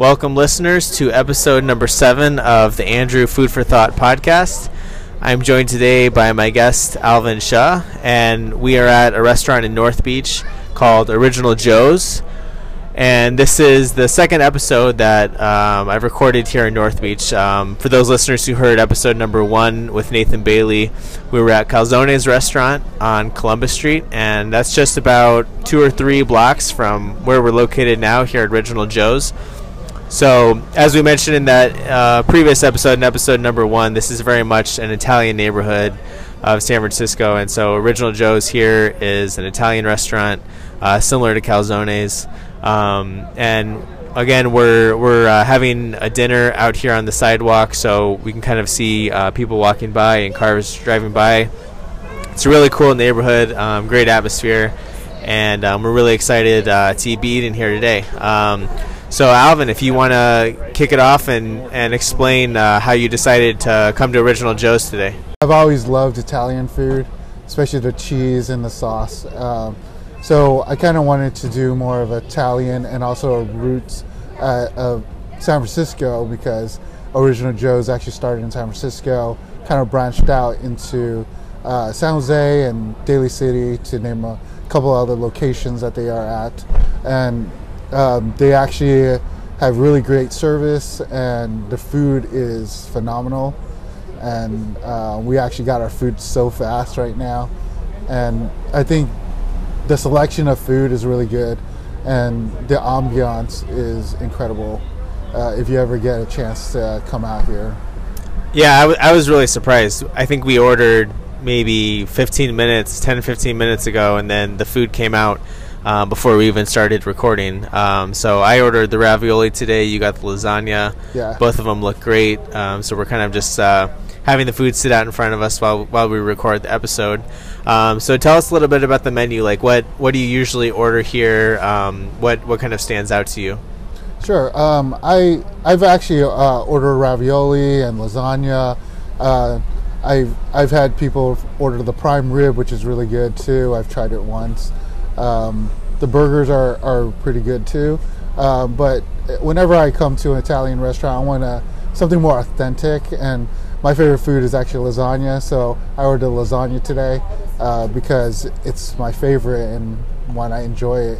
Welcome, listeners, to episode number seven of the Andrew Food for Thought podcast. I'm joined today by my guest, Alvin Shah, and we are at a restaurant in North Beach called Original Joe's. And this is the second episode that um, I've recorded here in North Beach. Um, for those listeners who heard episode number one with Nathan Bailey, we were at Calzone's restaurant on Columbus Street, and that's just about two or three blocks from where we're located now here at Original Joe's. So, as we mentioned in that uh, previous episode, in episode number one, this is very much an Italian neighborhood of San Francisco, and so Original Joe's here is an Italian restaurant uh, similar to Calzone's. Um, and again, we're we're uh, having a dinner out here on the sidewalk, so we can kind of see uh, people walking by and cars driving by. It's a really cool neighborhood, um, great atmosphere, and um, we're really excited uh, to be eating here today. So, Alvin, if you want to kick it off and, and explain uh, how you decided to come to Original Joe's today. I've always loved Italian food, especially the cheese and the sauce. Um, so I kind of wanted to do more of Italian and also a roots uh, of San Francisco because Original Joe's actually started in San Francisco, kind of branched out into uh, San Jose and Daly City to name a couple other locations that they are at. And um, they actually have really great service and the food is phenomenal. And uh, we actually got our food so fast right now. And I think the selection of food is really good and the ambiance is incredible uh, if you ever get a chance to come out here. Yeah, I, w- I was really surprised. I think we ordered maybe 15 minutes, 10 15 minutes ago, and then the food came out um, before we even started recording. Um, so I ordered the ravioli today. You got the lasagna. Yeah. Both of them look great. Um, so we're kind of just uh, having the food sit out in front of us while while we record the episode. Um, so tell us a little bit about the menu. Like what what do you usually order here? Um, what what kind of stands out to you? Sure. Um, I I've actually uh, ordered ravioli and lasagna. Uh, I've I've had people order the prime rib, which is really good too. I've tried it once. Um, the burgers are, are pretty good too. Uh, but whenever I come to an Italian restaurant, I want something more authentic. And my favorite food is actually lasagna, so I ordered lasagna today uh, because it's my favorite and when I enjoy it.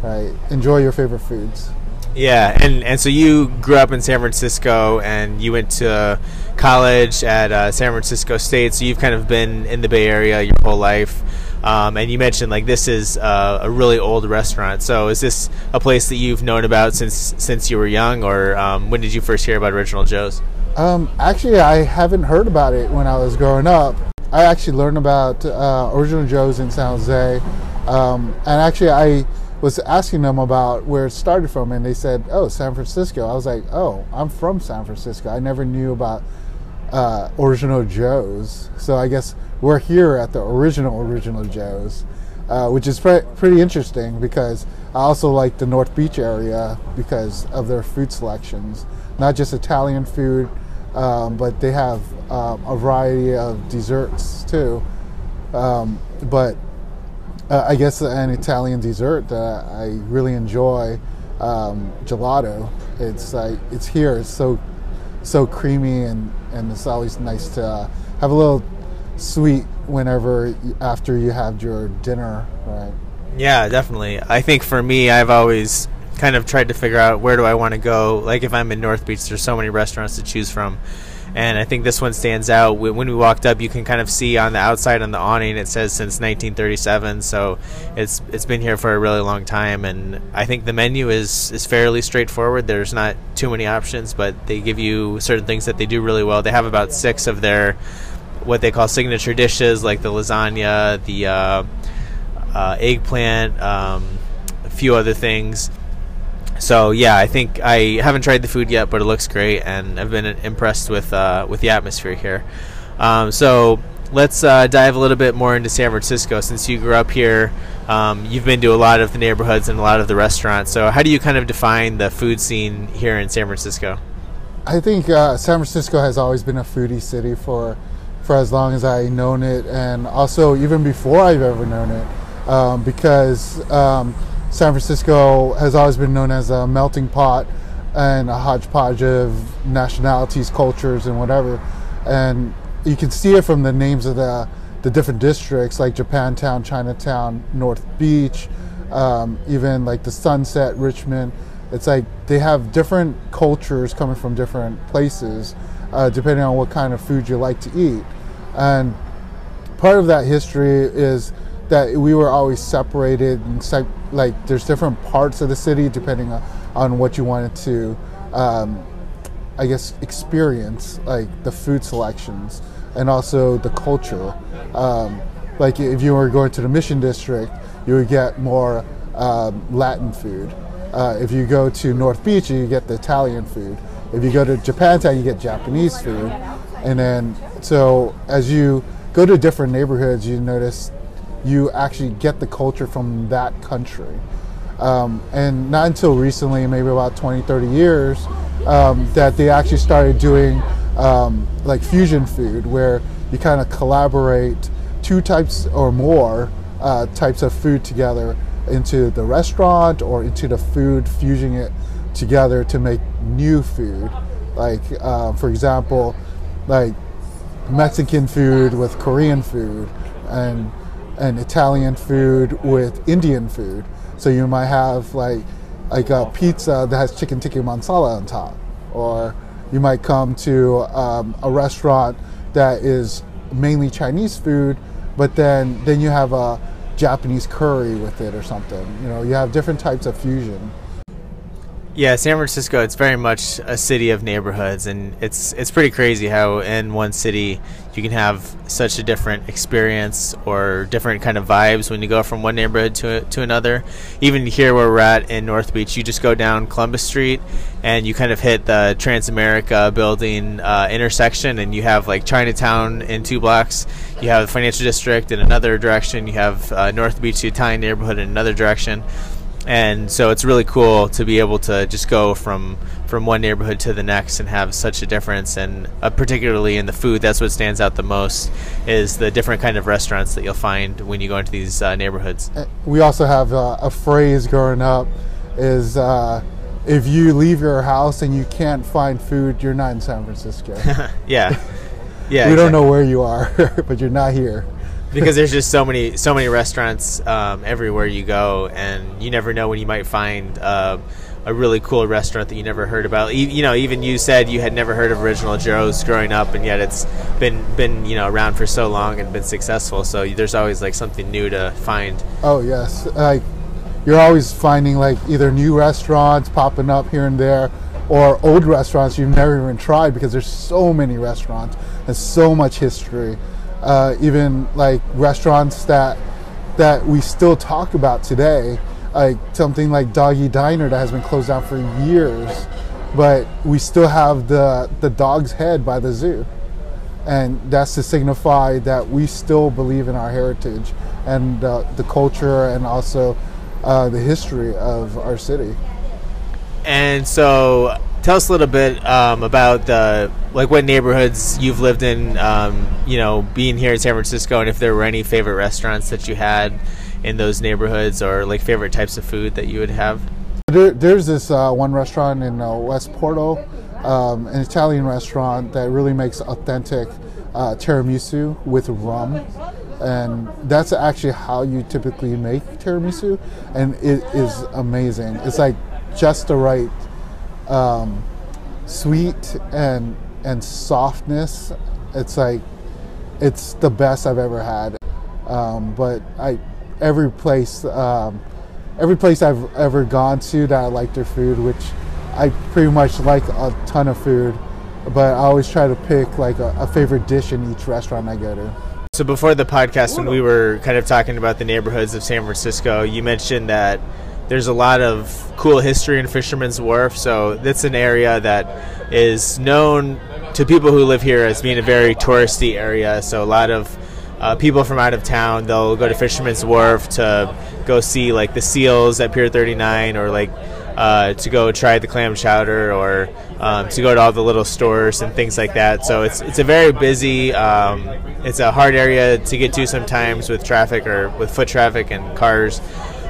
Right, enjoy your favorite foods. Yeah, and and so you grew up in San Francisco, and you went to college at uh, San Francisco State. So you've kind of been in the Bay Area your whole life. Um, and you mentioned like this is uh, a really old restaurant. So is this a place that you've known about since since you were young, or um, when did you first hear about Original Joe's? Um, actually, I haven't heard about it when I was growing up. I actually learned about uh, Original Joe's in San Jose, um, and actually I was asking them about where it started from, and they said, "Oh, San Francisco." I was like, "Oh, I'm from San Francisco. I never knew about uh, Original Joe's." So I guess we're here at the original Original Joe's, uh, which is pre- pretty interesting because I also like the North Beach area because of their food selections, not just Italian food, um, but they have um, a variety of desserts too. Um, but uh, I guess an Italian dessert that I really enjoy, um, gelato. It's like it's here. It's so so creamy and and it's always nice to uh, have a little sweet whenever after you have your dinner, right? Yeah, definitely. I think for me, I've always kind of tried to figure out where do I want to go. Like if I'm in North Beach, there's so many restaurants to choose from and I think this one stands out. When we walked up, you can kind of see on the outside on the awning it says since 1937, so it's it's been here for a really long time. And I think the menu is is fairly straightforward. There's not too many options, but they give you certain things that they do really well. They have about six of their what they call signature dishes, like the lasagna, the uh, uh, eggplant, um, a few other things so yeah, I think I haven't tried the food yet, but it looks great, and I've been impressed with uh, with the atmosphere here. Um, so let's uh, dive a little bit more into San Francisco. Since you grew up here, um, you've been to a lot of the neighborhoods and a lot of the restaurants. So how do you kind of define the food scene here in San Francisco? I think uh, San Francisco has always been a foodie city for for as long as I've known it, and also even before I've ever known it, um, because um, San Francisco has always been known as a melting pot and a hodgepodge of nationalities, cultures, and whatever. And you can see it from the names of the the different districts, like Japantown, Chinatown, North Beach, um, even like the Sunset, Richmond. It's like they have different cultures coming from different places, uh, depending on what kind of food you like to eat. And part of that history is that we were always separated and sep- like there's different parts of the city depending on, on what you wanted to um, i guess experience like the food selections and also the culture. Um, like if you were going to the mission district you would get more um, latin food. Uh, if you go to north beach you get the italian food if you go to japantown you get japanese food and then so as you go to different neighborhoods you notice you actually get the culture from that country. Um, and not until recently, maybe about 20, 30 years, um, that they actually started doing um, like fusion food, where you kind of collaborate two types or more uh, types of food together into the restaurant or into the food, fusing it together to make new food. Like, uh, for example, like Mexican food with Korean food, and and Italian food with Indian food. So you might have like like a pizza that has chicken tikka masala on top, or you might come to um, a restaurant that is mainly Chinese food, but then then you have a Japanese curry with it or something. You know, you have different types of fusion. Yeah, San Francisco. It's very much a city of neighborhoods, and it's it's pretty crazy how in one city you can have such a different experience or different kind of vibes when you go from one neighborhood to to another. Even here where we're at in North Beach, you just go down Columbus Street and you kind of hit the Transamerica building uh, intersection, and you have like Chinatown in two blocks. You have the financial district in another direction. You have uh, North Beach, the Italian neighborhood in another direction and so it's really cool to be able to just go from from one neighborhood to the next and have such a difference. And uh, particularly in the food that's what stands out the most is the different kind of restaurants that you'll find when you go into these uh, neighborhoods. We also have uh, a phrase growing up is uh, if you leave your house and you can't find food you're not in san francisco. Yeah. Yeah we exactly. don't know where you are but you're not here because there's just so many so many restaurants um, everywhere you go, and you never know when you might find uh, a really cool restaurant that you never heard about. You, you, know, even you said you had never heard of Original Joe's growing up, and yet it's been been you know around for so long and been successful. So there's always like something new to find. Oh yes, like you're always finding like either new restaurants popping up here and there, or old restaurants you've never even tried because there's so many restaurants and so much history uh, even like restaurants that that we still talk about today, like something like Doggy Diner that has been closed down for years, but we still have the the dog's head by the zoo, and that's to signify that we still believe in our heritage and uh, the culture and also uh, the history of our city. And so tell us a little bit um, about the like what neighborhoods you've lived in um, you know being here in san francisco and if there were any favorite restaurants that you had in those neighborhoods or like favorite types of food that you would have? There, there's this uh, one restaurant in uh, west portal um, an italian restaurant that really makes authentic uh, tiramisu with rum. And that's actually how you typically make tiramisu and it is amazing. It's like just the right um, sweet and and softness. It's like it's the best I've ever had. Um, but I every place um, every place I've ever gone to that I like their food, which I pretty much like a ton of food, but I always try to pick like a, a favorite dish in each restaurant I go to. So before the podcast, when we were kind of talking about the neighborhoods of San Francisco, you mentioned that there's a lot of cool history in Fisherman's Wharf, so it's an area that is known to people who live here as being a very touristy area. So a lot of uh, people from out of town they'll go to Fisherman's Wharf to go see like the seals at Pier 39 or like uh, to go try the clam chowder or um, to go to all the little stores and things like that. So it's it's a very busy. Um, it's a hard area to get to sometimes with traffic or with foot traffic and cars.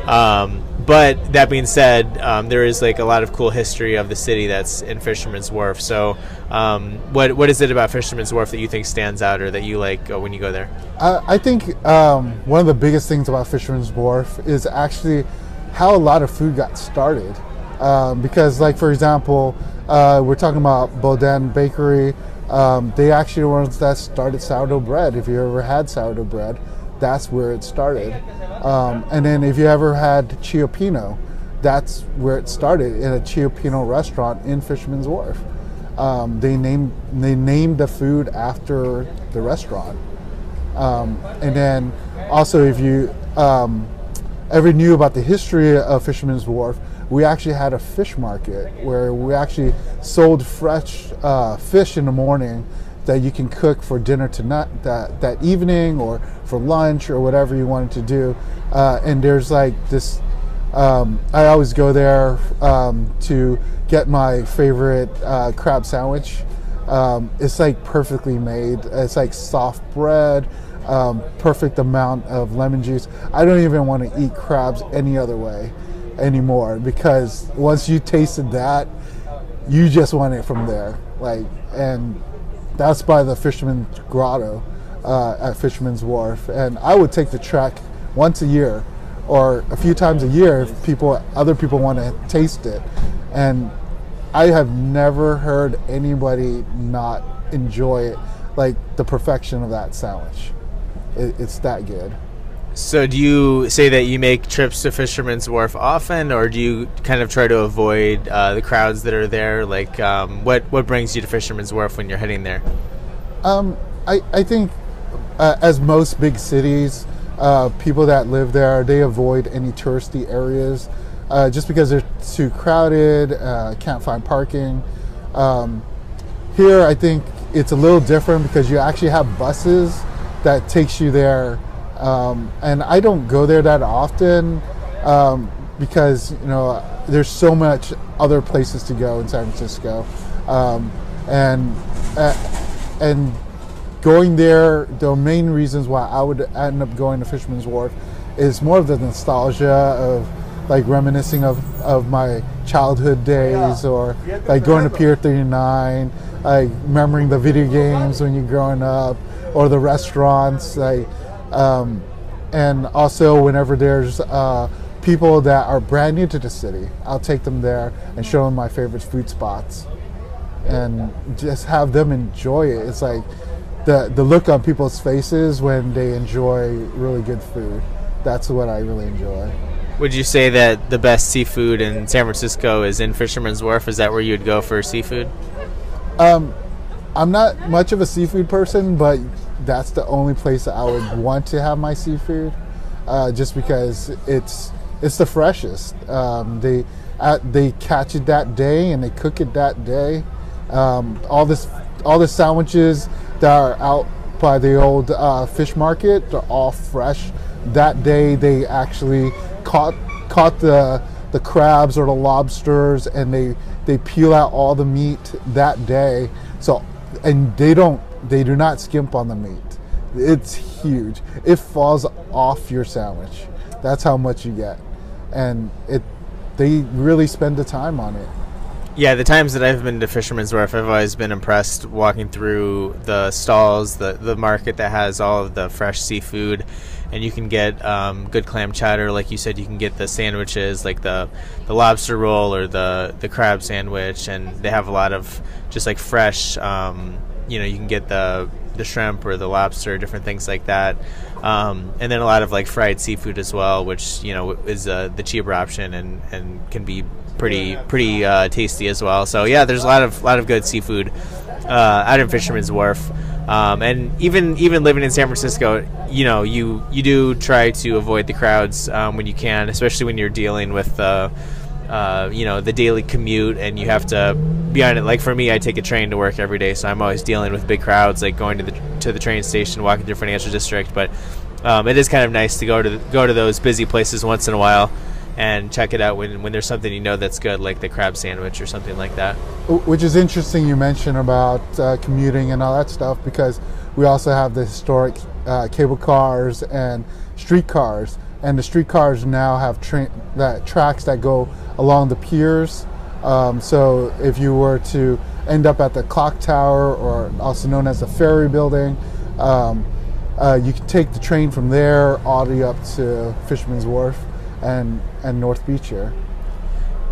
Um, but that being said, um, there is like a lot of cool history of the city that's in Fisherman's Wharf. So, um, what what is it about Fisherman's Wharf that you think stands out, or that you like uh, when you go there? I, I think um, one of the biggest things about Fisherman's Wharf is actually how a lot of food got started. Um, because, like for example, uh, we're talking about Boudin Bakery. Um, they actually were the ones that started sourdough bread. If you ever had sourdough bread, that's where it started. Um, and then if you ever had Cioppino, that's where it started in a Cioppino restaurant in Fisherman's Wharf. Um, they named they named the food after the restaurant. Um, and then also, if you um, ever knew about the history of Fisherman's Wharf, we actually had a fish market where we actually sold fresh uh, fish in the morning that you can cook for dinner tonight that, that evening or for lunch or whatever you wanted to do. Uh, and there's like this, um, I always go there um, to get my favorite uh, crab sandwich. Um, it's like perfectly made. It's like soft bread, um, perfect amount of lemon juice. I don't even want to eat crabs any other way anymore because once you tasted that, you just want it from there. Like, and that's by the Fisherman's Grotto uh, at Fisherman's Wharf. And I would take the trek once a year or a few times a year if people, other people want to taste it. And I have never heard anybody not enjoy it like the perfection of that sandwich. It, it's that good. So, do you say that you make trips to Fisherman's Wharf often, or do you kind of try to avoid uh, the crowds that are there? Like, um, what what brings you to Fisherman's Wharf when you're heading there? Um, I I think, uh, as most big cities, uh, people that live there they avoid any touristy areas, uh, just because they're too crowded, uh, can't find parking. Um, here, I think it's a little different because you actually have buses that takes you there um, and I don't go there that often um, because you know there's so much other places to go in San Francisco, um, and uh, and going there. The main reasons why I would end up going to Fisherman's Wharf is more of the nostalgia of like reminiscing of, of my childhood days or like going to Pier 39, like remembering the video games when you're growing up or the restaurants. Like um, and also, whenever there's uh, people that are brand new to the city, I'll take them there and show them my favorite food spots, and just have them enjoy it. It's like the the look on people's faces when they enjoy really good food. That's what I really enjoy. Would you say that the best seafood in San Francisco is in Fisherman's Wharf? Is that where you'd go for seafood? Um, I'm not much of a seafood person, but that's the only place that I would want to have my seafood, uh, just because it's it's the freshest. Um, they uh, they catch it that day and they cook it that day. Um, all this all the sandwiches that are out by the old uh, fish market, they're all fresh. That day they actually caught caught the the crabs or the lobsters and they they peel out all the meat that day. So and they don't they do not skimp on the meat. It's huge. It falls off your sandwich. That's how much you get, and it they really spend the time on it. Yeah, the times that I've been to Fisherman's Wharf, I've always been impressed walking through the stalls, the the market that has all of the fresh seafood, and you can get um, good clam chowder. Like you said, you can get the sandwiches, like the the lobster roll or the the crab sandwich, and they have a lot of just like fresh. Um, you know you can get the the shrimp or the lobster, different things like that, um, and then a lot of like fried seafood as well, which you know is uh, the cheaper option and, and can be pretty pretty uh, tasty as well. So yeah, there's a lot of lot of good seafood uh, out in Fisherman's Wharf. Um, and even even living in San Francisco, you know, you you do try to avoid the crowds um, when you can, especially when you're dealing with uh, uh, you know the daily commute and you have to be on it like for me i take a train to work every day so i'm always dealing with big crowds like going to the to the train station walking through financial district but um, it is kind of nice to go to go to those busy places once in a while and check it out when, when there's something you know that's good like the crab sandwich or something like that which is interesting you mentioned about uh, commuting and all that stuff because we also have the historic uh, cable cars and streetcars, and the streetcars now have tra- that tracks that go along the piers. Um, so if you were to end up at the clock tower, or also known as the ferry building, um, uh, you can take the train from there all the way up to Fisherman's Wharf and and North Beach here.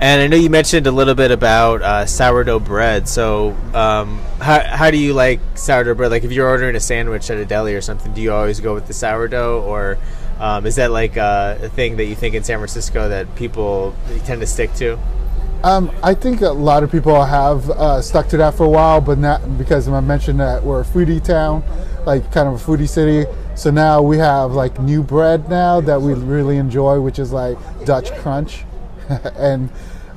And I know you mentioned a little bit about uh, sourdough bread. So, um, how, how do you like sourdough bread? Like, if you're ordering a sandwich at a deli or something, do you always go with the sourdough, or um, is that like a, a, thing that you think in San Francisco that people tend to stick to? Um, I think a lot of people have uh, stuck to that for a while, but not because I mentioned that we're a foodie town, like kind of a foodie city. So now we have like new bread now that we really enjoy, which is like Dutch Crunch, and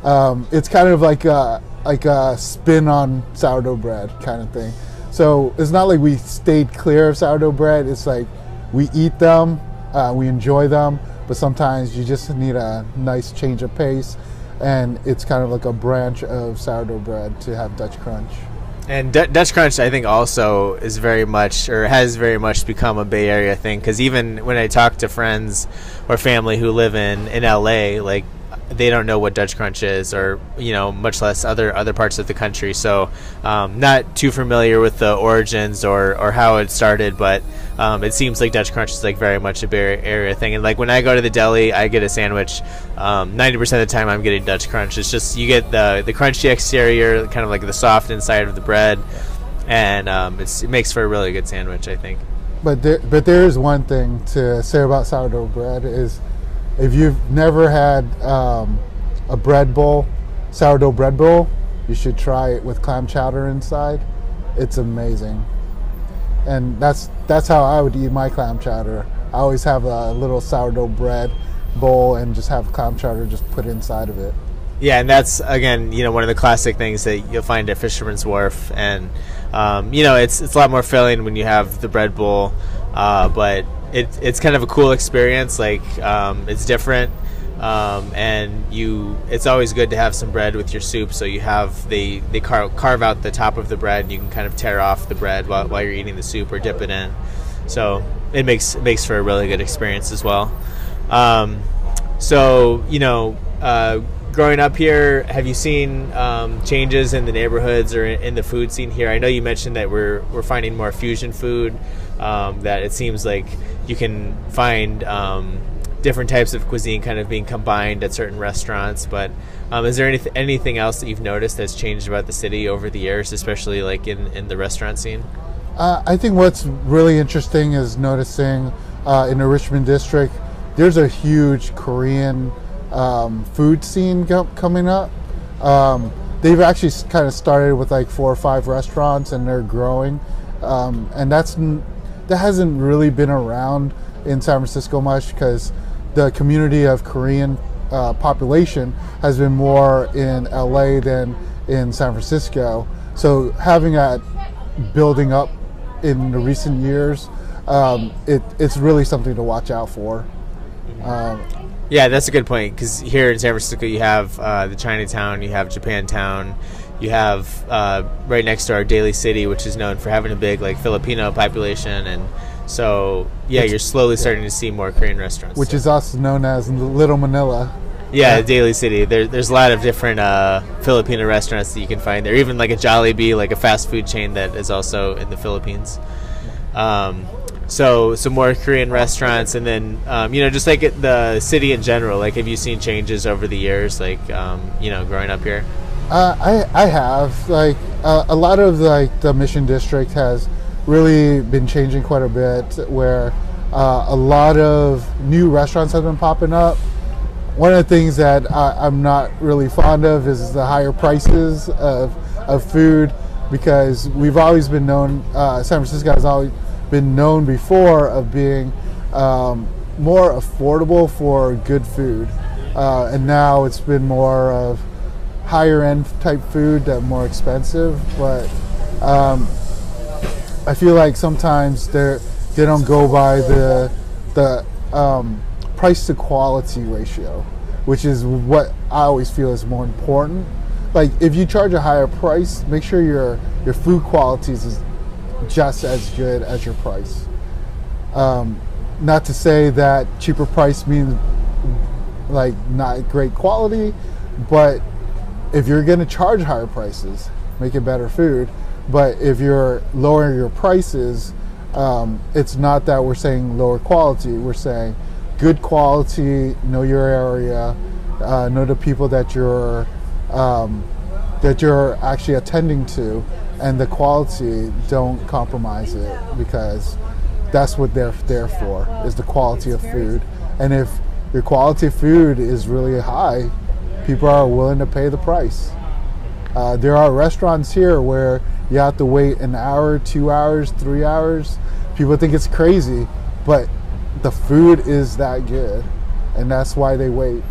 um, it's kind of like a, like a spin on sourdough bread kind of thing. So it's not like we stayed clear of sourdough bread. It's like we eat them, uh, we enjoy them, but sometimes you just need a nice change of pace. And it's kind of like a branch of sourdough bread to have Dutch Crunch. And D- Dutch Crunch, I think, also is very much, or has very much become a Bay Area thing. Because even when I talk to friends or family who live in in LA, like they don't know what Dutch Crunch is, or you know, much less other other parts of the country. So, um, not too familiar with the origins or or how it started, but um, it seems like Dutch Crunch is like very much a Bay Area thing. And like when I go to the deli, I get a sandwich. Um, ninety percent of the time, I'm getting Dutch Crunch. It's just you get the the crunchy exterior, kind of like the soft inside of the bread, and um, it makes for a really good sandwich, I think. But there, but there is one thing to say about sourdough bread is if you've never had um, a bread bowl, sourdough bread bowl, you should try it with clam chowder inside. It's amazing. And that's that's how I would eat my clam chowder. I always have a little sourdough bread bowl and just have clam chowder just put inside of it. Yeah, and that's again, you know, one of the classic things that you'll find at Fisherman's Wharf, and um, you know, it's it's a lot more filling when you have the bread bowl, uh, but it, it's kind of a cool experience. Like um, it's different, um, and you it's always good to have some bread with your soup. So you have they they carve, carve out the top of the bread, and you can kind of tear off the bread while, while you're eating the soup or dip it in. So it makes it makes for a really good experience as well. Um, so you know. Uh, growing up here, have you seen um, changes in the neighborhoods or in the food scene here? I know you mentioned that we're we're finding more fusion food. Um, that it seems like you can find um, different types of cuisine kind of being combined at certain restaurants. But um, is there anyth- anything else that you've noticed that's changed about the city over the years, especially like in, in the restaurant scene? Uh, I think what's really interesting is noticing uh, in the Richmond district, there's a huge Korean um, food scene co- coming up. Um, they've actually kind of started with like four or five restaurants and they're growing. Um, and that's that hasn't really been around in San Francisco much because the community of Korean uh, population has been more in LA than in San Francisco. So having that building up in the recent years, um, it, it's really something to watch out for. Um, yeah, that's a good point because here in San Francisco you have uh, the Chinatown, you have Japantown, you have uh, right next to our Daly City, which is known for having a big like Filipino population, and so yeah, which, you're slowly starting to see more Korean restaurants, which is also known as Little Manila. Yeah, yeah. Daly City. There, there's a lot of different uh, Filipino restaurants that you can find there. Even like a Jollibee, like a fast food chain that is also in the Philippines. Um, so some more Korean restaurants, and then um, you know just like the city in general. Like, have you seen changes over the years? Like, um, you know, growing up here. Uh, I I have like uh, a lot of like the Mission District has really been changing quite a bit. Where uh, a lot of new restaurants have been popping up. One of the things that I, am not really fond of is the higher prices of of food because we've always been known. Uh, San Francisco has always been known before of being um, more affordable for good food, uh, and now it's been more of higher end type food that more expensive, but um, I feel like sometimes they they don't go by the the um, price to quality ratio, which is what I always feel is more important. Like if you charge a higher price, make sure your your food quality is just as good as your price. Um, not to say that cheaper price means like not great quality, but if you're going to charge higher prices, make it better food. But if you're lowering your prices, um, it's not that we're saying lower quality. We're saying good quality, know your area, uh, know the people that you're um, that you're actually attending to, and the quality. Don't compromise it because that's what they're there for is the quality of food. And if your quality of food is really high, people are willing to pay the price. Uh, there are restaurants here where you have to wait an hour, two hours, three hours. People think it's crazy, but the food is that good, and that's why they wait.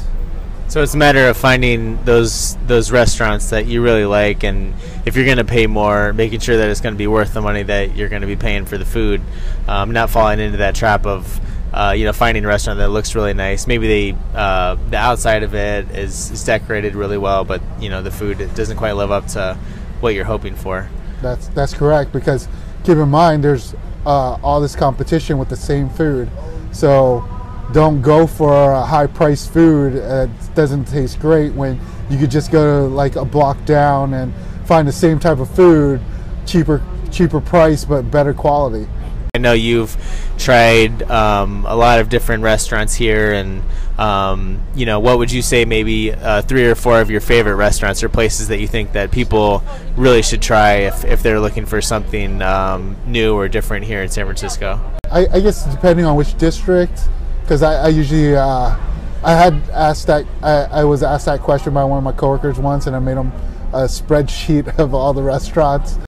So it's a matter of finding those those restaurants that you really like, and if you're going to pay more, making sure that it's going to be worth the money that you're going to be paying for the food, um, not falling into that trap of uh, you know finding a restaurant that looks really nice. Maybe they uh, the outside of it is, is decorated really well, but you know the food doesn't quite live up to what you're hoping for. That's that's correct because keep in mind there's uh, all this competition with the same food, so don't go for a high priced food that doesn't taste great when you could just go to like a block down and find the same type of food, cheaper cheaper price but better quality. I know you've tried um, a lot of different restaurants here, and um, you know, what would you say maybe uh, three or four of your favorite restaurants or places that you think that people really should try if, if they're looking for something um, new or different here in San Francisco? I, I guess depending on which district, because I, I, usually uh, I had asked that I, I was asked that question by one of my coworkers once, and I made them a spreadsheet of all the restaurants.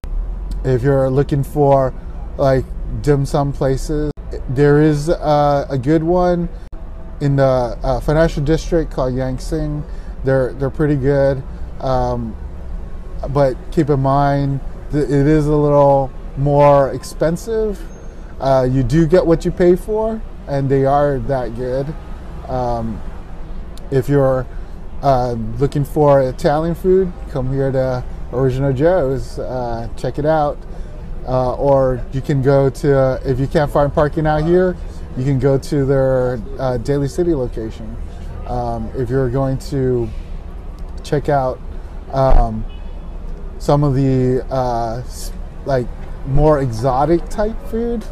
If you're looking for like dim sum places. There is uh, a good one in the uh, financial district called Yank Sing. They're they're pretty good, um, but keep in mind it is a little more expensive. Uh, you do get what you pay for, and they are that good. Um, if you're uh, looking for Italian food, come here to Original Joe's. Uh, check it out. Uh, or you can go to, uh, if you can't find parking out here, you can go to their uh, Daly City location. Um, if you're going to check out um, some of the uh, like more exotic type food,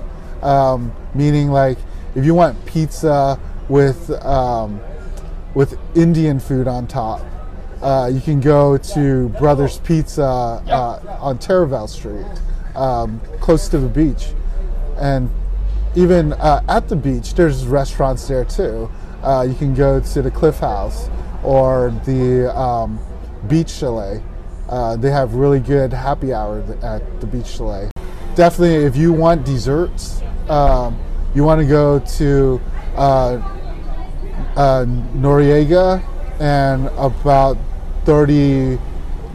um, meaning like if you want pizza with um, with Indian food on top, uh, you can go to Brothers Pizza uh, on Taraval Street um, close to the beach. And even uh, at the beach, there's restaurants there too. Uh, you can go to the Cliff House or the um, Beach Chalet. Uh, they have really good happy hour at the Beach Chalet. Definitely, if you want desserts, um, you want to go to uh, uh, Noriega and about 30,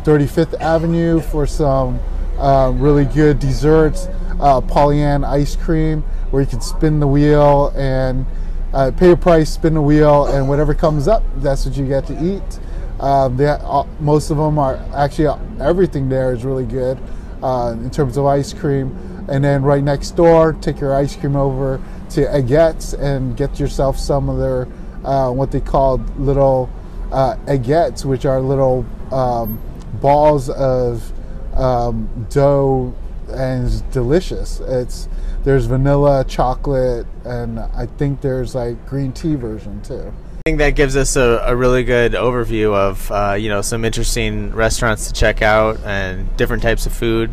35th Avenue for some uh, really good desserts, uh, Polly Ann ice cream, where you can spin the wheel and uh, pay a price, spin the wheel, and whatever comes up, that's what you get to eat. Um, they, uh, most of them are actually everything there is really good uh, in terms of ice cream. And then right next door, take your ice cream over to Eggettes and get yourself some of their uh, what they call little uh, Eggettes, which are little um, balls of um, dough and it's delicious. It's there's vanilla, chocolate, and I think there's like green tea version too. I think that gives us a, a really good overview of uh, you know some interesting restaurants to check out and different types of food.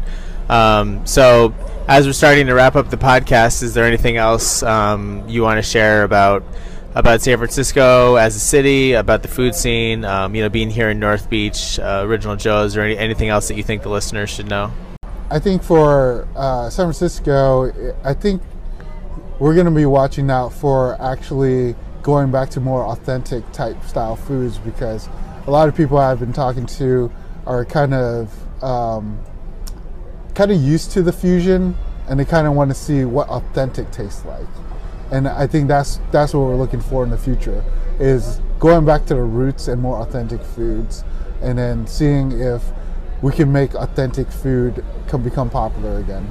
Um, so as we're starting to wrap up the podcast, is there anything else um, you want to share about? About San Francisco as a city, about the food scene, um, you know, being here in North Beach, uh, Original Joe's, or any, anything else that you think the listeners should know? I think for uh, San Francisco, I think we're going to be watching out for actually going back to more authentic type style foods because a lot of people I've been talking to are kind of um, kind of used to the fusion and they kind of want to see what authentic tastes like and I think that's that's what we're looking for in the future is going back to the roots and more authentic foods, and then seeing if we can make authentic food come become popular again.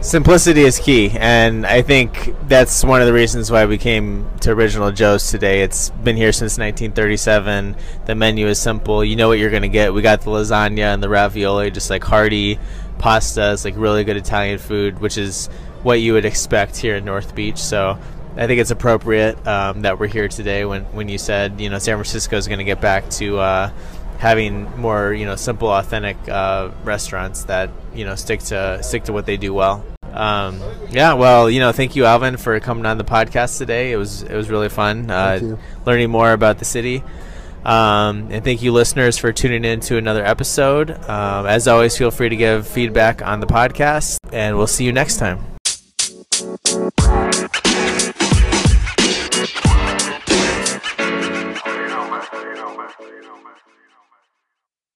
Simplicity is key, and I think that's one of the reasons why we came to Original Joe's today. It's been here since 1937. The menu is simple. You know what you're going to get. We got the lasagna and the ravioli, just like hearty pasta. It's like really good Italian food, which is what you would expect here in North Beach. So I think it's appropriate um, that we're here today when, when you said, you know, San Francisco is going to get back to uh, having more, you know, simple, authentic uh, restaurants that, you know, stick to stick to what they do well. Um, yeah, well, you know, thank you, Alvin, for coming on the podcast today. It was it was really fun uh, learning more about the city. Um, and thank you, listeners, for tuning in to another episode. Um, as always, feel free to give feedback on the podcast, and we'll see you next time. Bye.